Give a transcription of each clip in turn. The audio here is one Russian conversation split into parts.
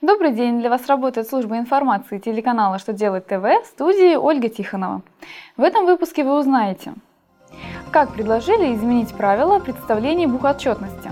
Добрый день! Для вас работает служба информации телеканала «Что делать ТВ» в студии Ольга Тихонова. В этом выпуске вы узнаете, как предложили изменить правила представления бухотчетности,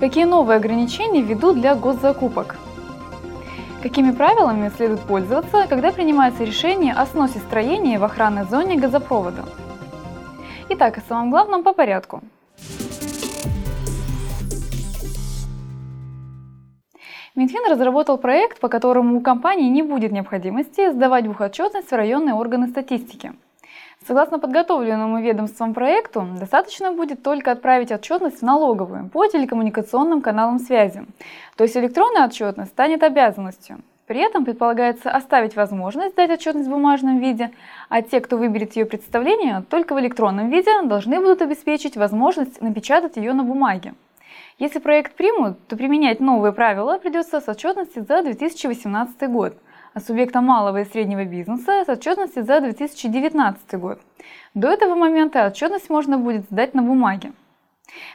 какие новые ограничения введут для госзакупок, какими правилами следует пользоваться, когда принимается решение о сносе строения в охранной зоне газопровода. Итак, о самом главном по порядку – Минфин разработал проект, по которому у компании не будет необходимости сдавать бухотчетность в районные органы статистики. Согласно подготовленному ведомством проекту, достаточно будет только отправить отчетность в налоговую по телекоммуникационным каналам связи. То есть электронная отчетность станет обязанностью. При этом предполагается оставить возможность сдать отчетность в бумажном виде, а те, кто выберет ее представление только в электронном виде, должны будут обеспечить возможность напечатать ее на бумаге. Если проект примут, то применять новые правила придется с отчетности за 2018 год, а субъектам малого и среднего бизнеса с отчетности за 2019 год. До этого момента отчетность можно будет сдать на бумаге.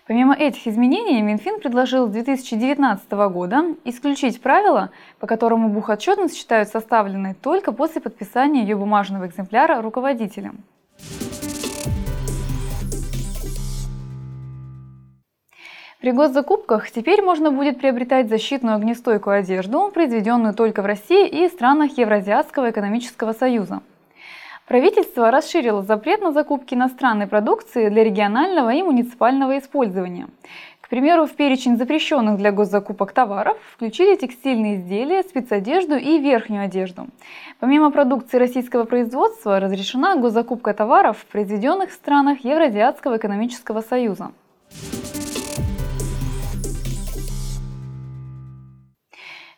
Помимо этих изменений, Минфин предложил с 2019 года исключить правила, по которому бухотчетность считают составленной только после подписания ее бумажного экземпляра руководителем. При госзакупках теперь можно будет приобретать защитную огнестойкую одежду, произведенную только в России и странах Евразиатского экономического союза. Правительство расширило запрет на закупки иностранной продукции для регионального и муниципального использования. К примеру, в перечень запрещенных для госзакупок товаров включили текстильные изделия, спецодежду и верхнюю одежду. Помимо продукции российского производства разрешена госзакупка товаров, произведенных в странах Евразиатского экономического союза.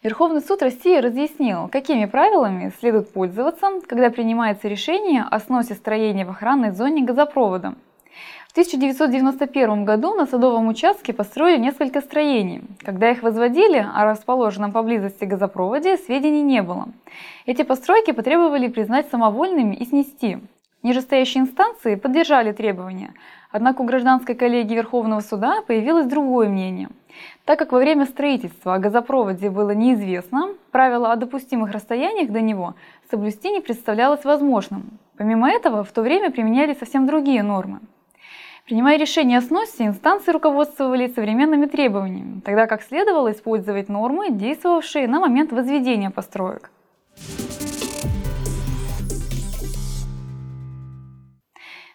Верховный суд России разъяснил, какими правилами следует пользоваться, когда принимается решение о сносе строения в охранной зоне газопровода. В 1991 году на садовом участке построили несколько строений. Когда их возводили, о расположенном поблизости газопроводе сведений не было. Эти постройки потребовали признать самовольными и снести. Нижестоящие инстанции поддержали требования, однако у гражданской коллегии Верховного суда появилось другое мнение. Так как во время строительства о газопроводе было неизвестно, правило о допустимых расстояниях до него соблюсти не представлялось возможным. Помимо этого, в то время применяли совсем другие нормы. Принимая решение о сносе, инстанции руководствовались современными требованиями, тогда как следовало использовать нормы, действовавшие на момент возведения построек.